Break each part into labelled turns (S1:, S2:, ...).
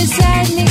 S1: beside me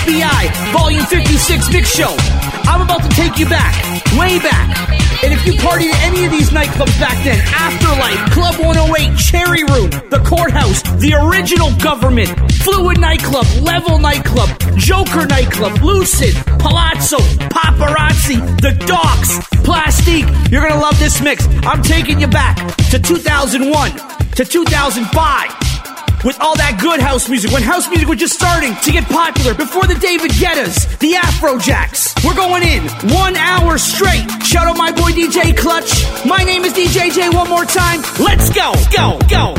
S2: HBI Volume 56 Mix Show. I'm about to take you back, way back. And if you partied at any of these nightclubs back then, Afterlife, Club 108, Cherry Room, the Courthouse, the original government, Fluid Nightclub, Level Nightclub, Joker Nightclub, Lucid, Palazzo, Paparazzi, The Docks, Plastique. You're gonna love this mix. I'm taking you back to 2001 to 2005 with all that good house music when house music was just starting to get popular before the David Guettas, the Afrojacks. We're going in one hour straight. Shout out my boy DJ Clutch. My name is DJ J. One more time. Let's go, go, go,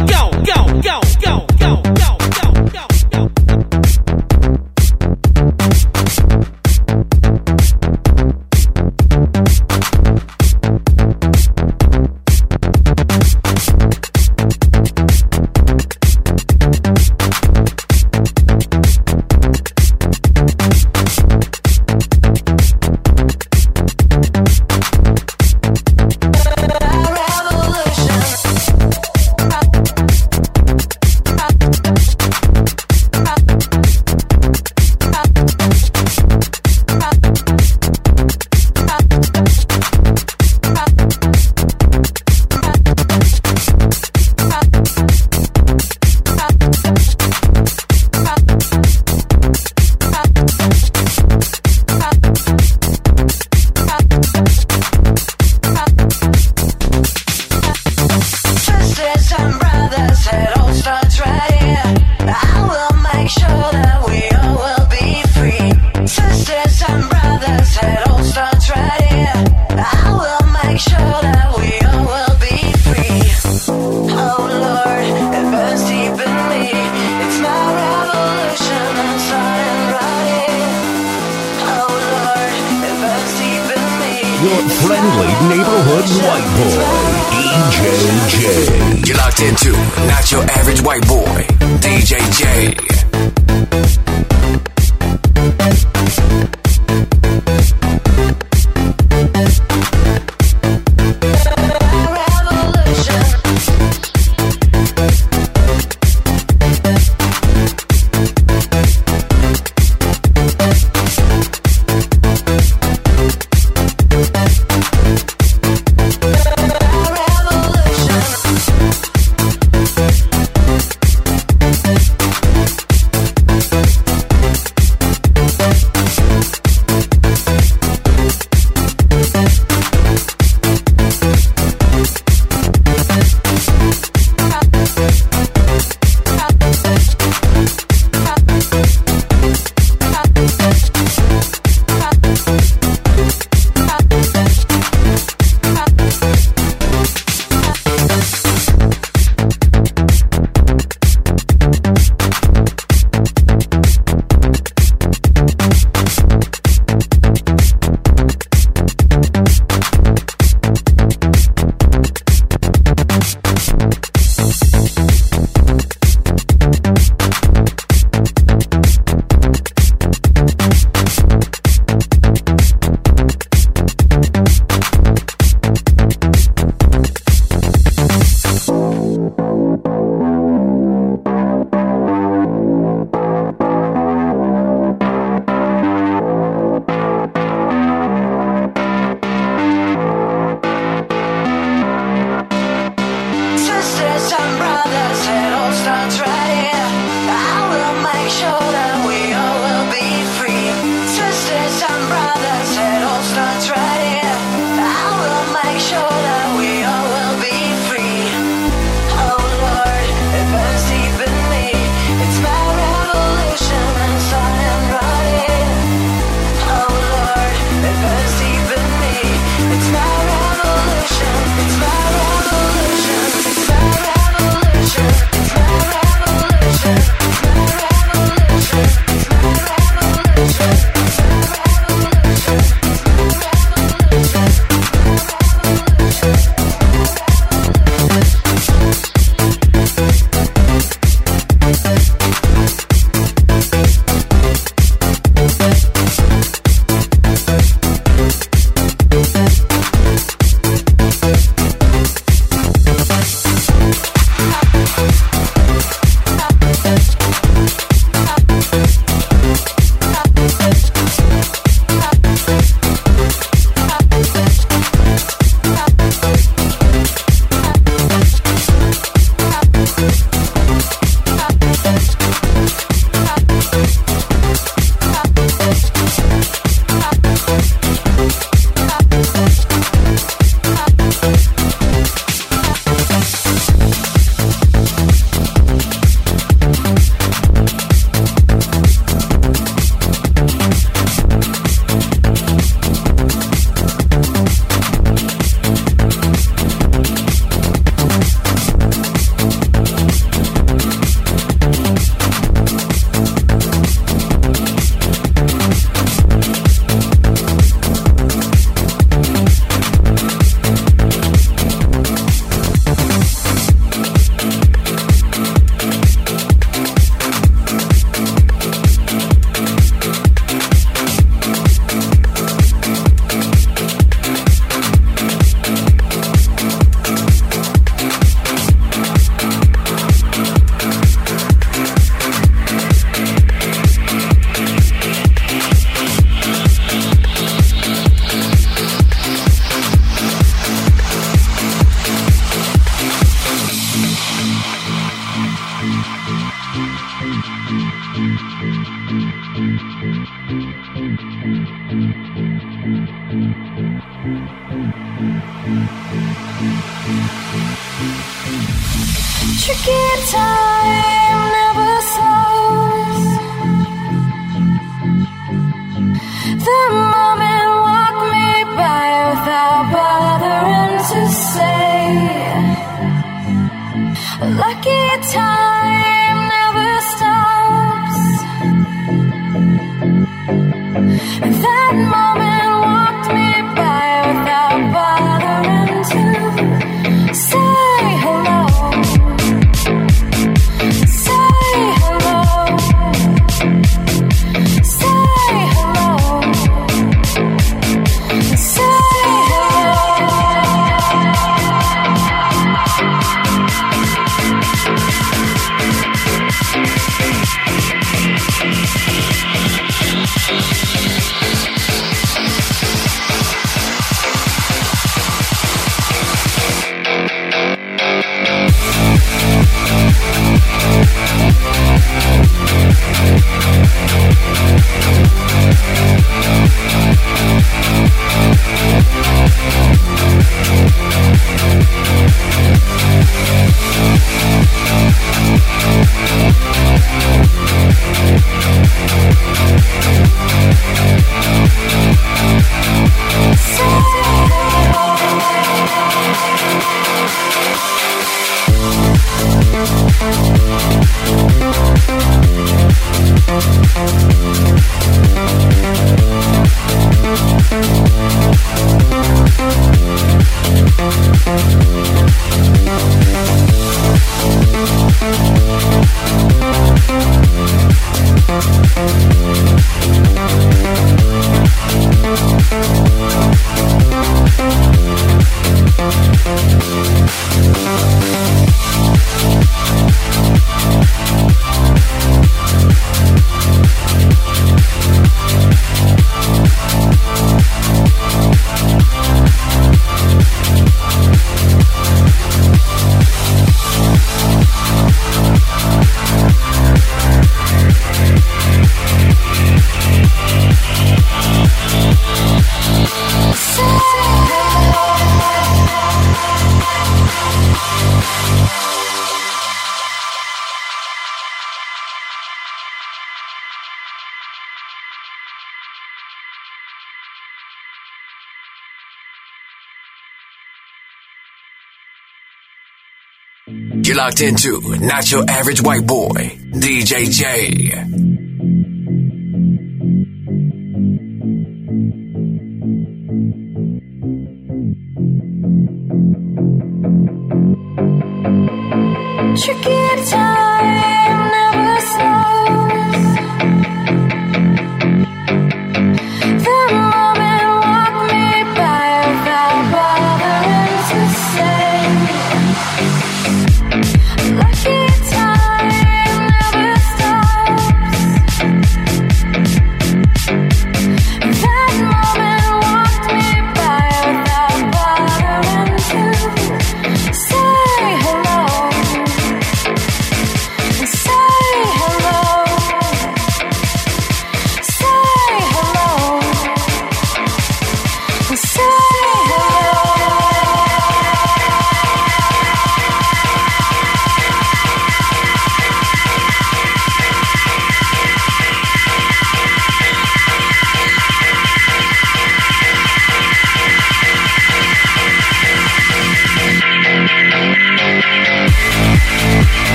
S3: You're locked into Not Your Average White Boy, DJ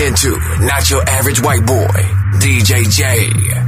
S3: Into Not Your Average White Boy, DJ J.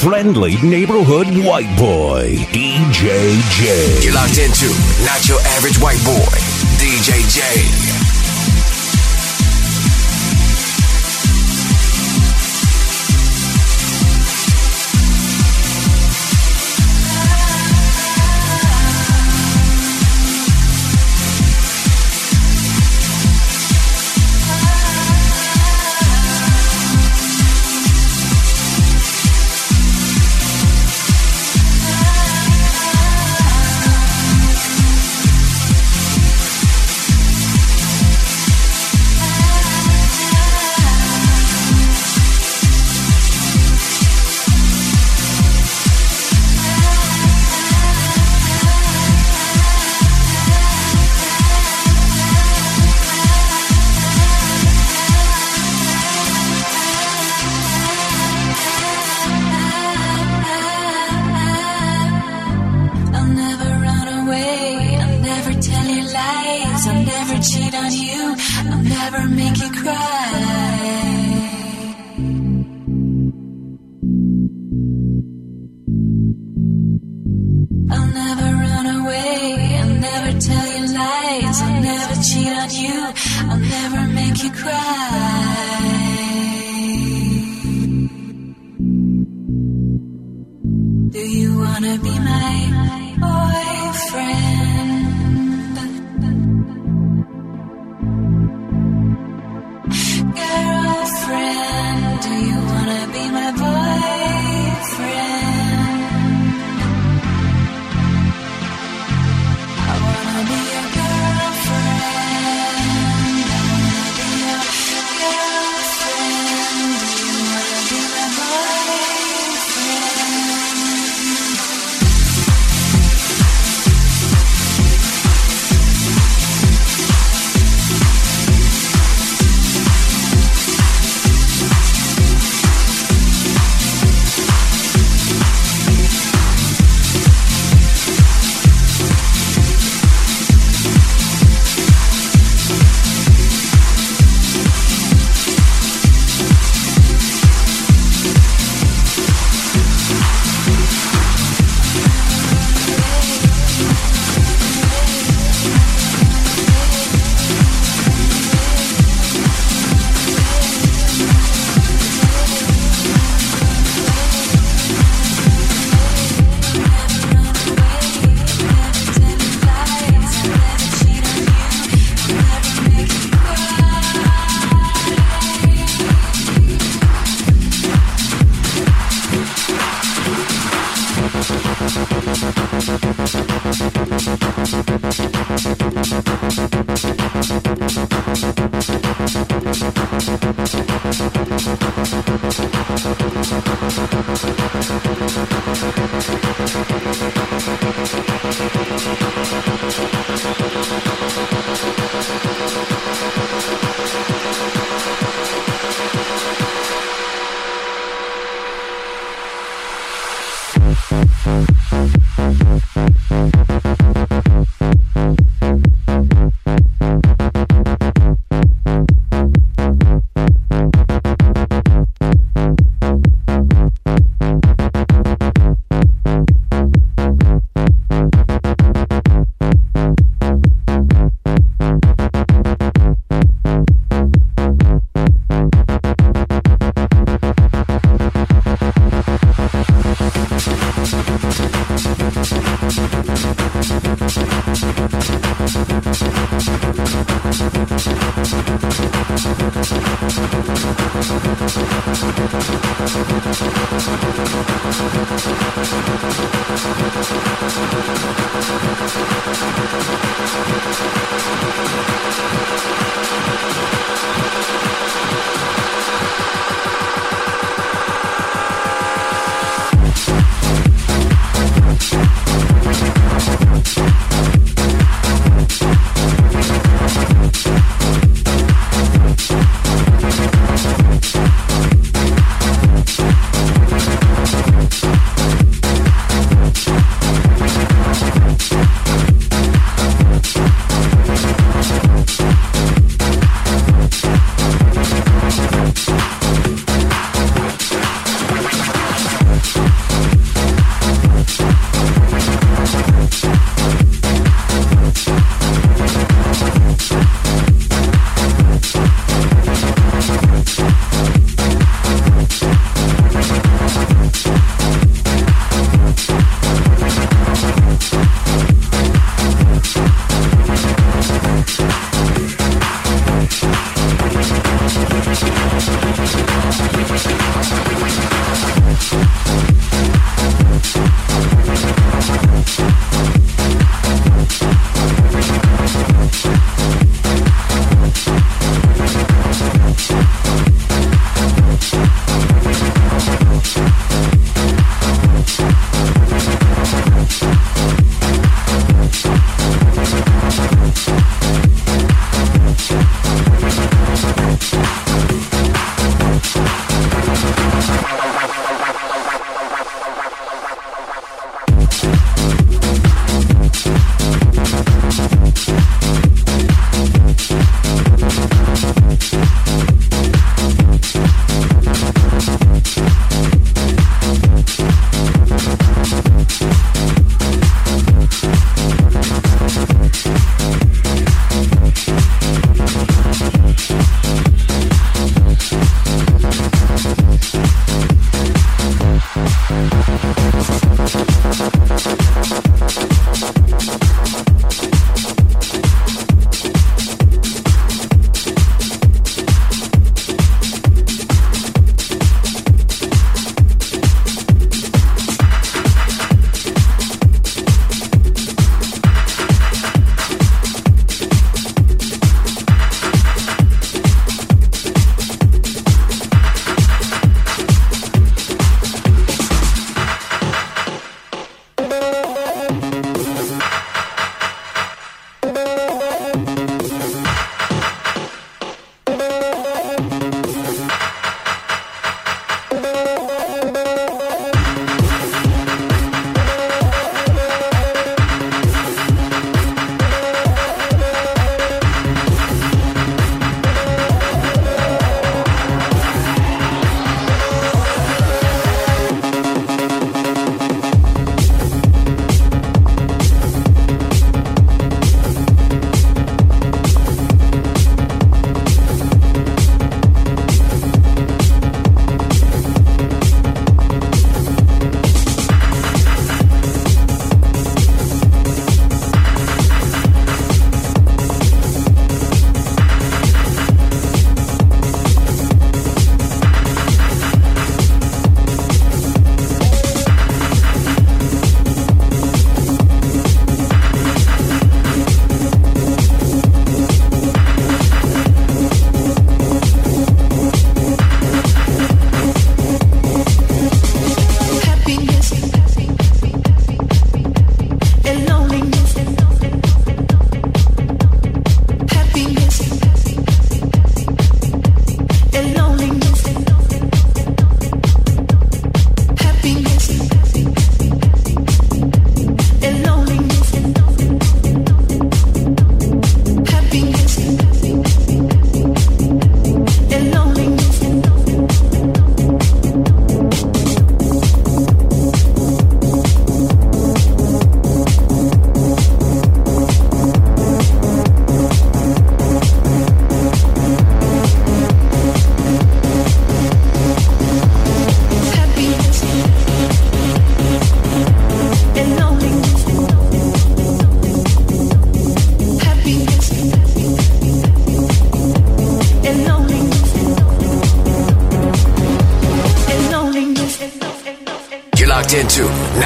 S4: friendly neighborhood white boy, DJ J.
S3: You're locked into Not Your Average White Boy, DJ J.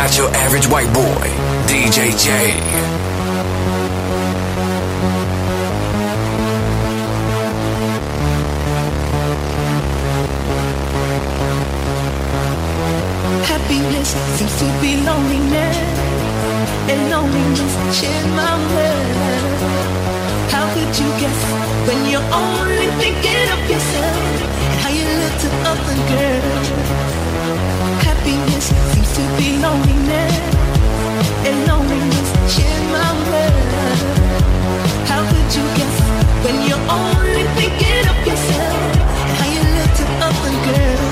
S3: Not your average white boy, DJ J.
S5: Happiness seems to be loneliness, and loneliness shares my world. How could you guess when you're only thinking of yourself and how you look to other girls? Happiness seems to be loneliness, and loneliness shares my world. How could you guess when you're only thinking of yourself and how you look to other girls?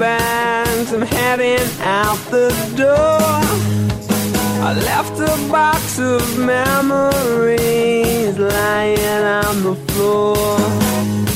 S6: I'm
S7: heading out the door. I left a box of memories lying on the floor.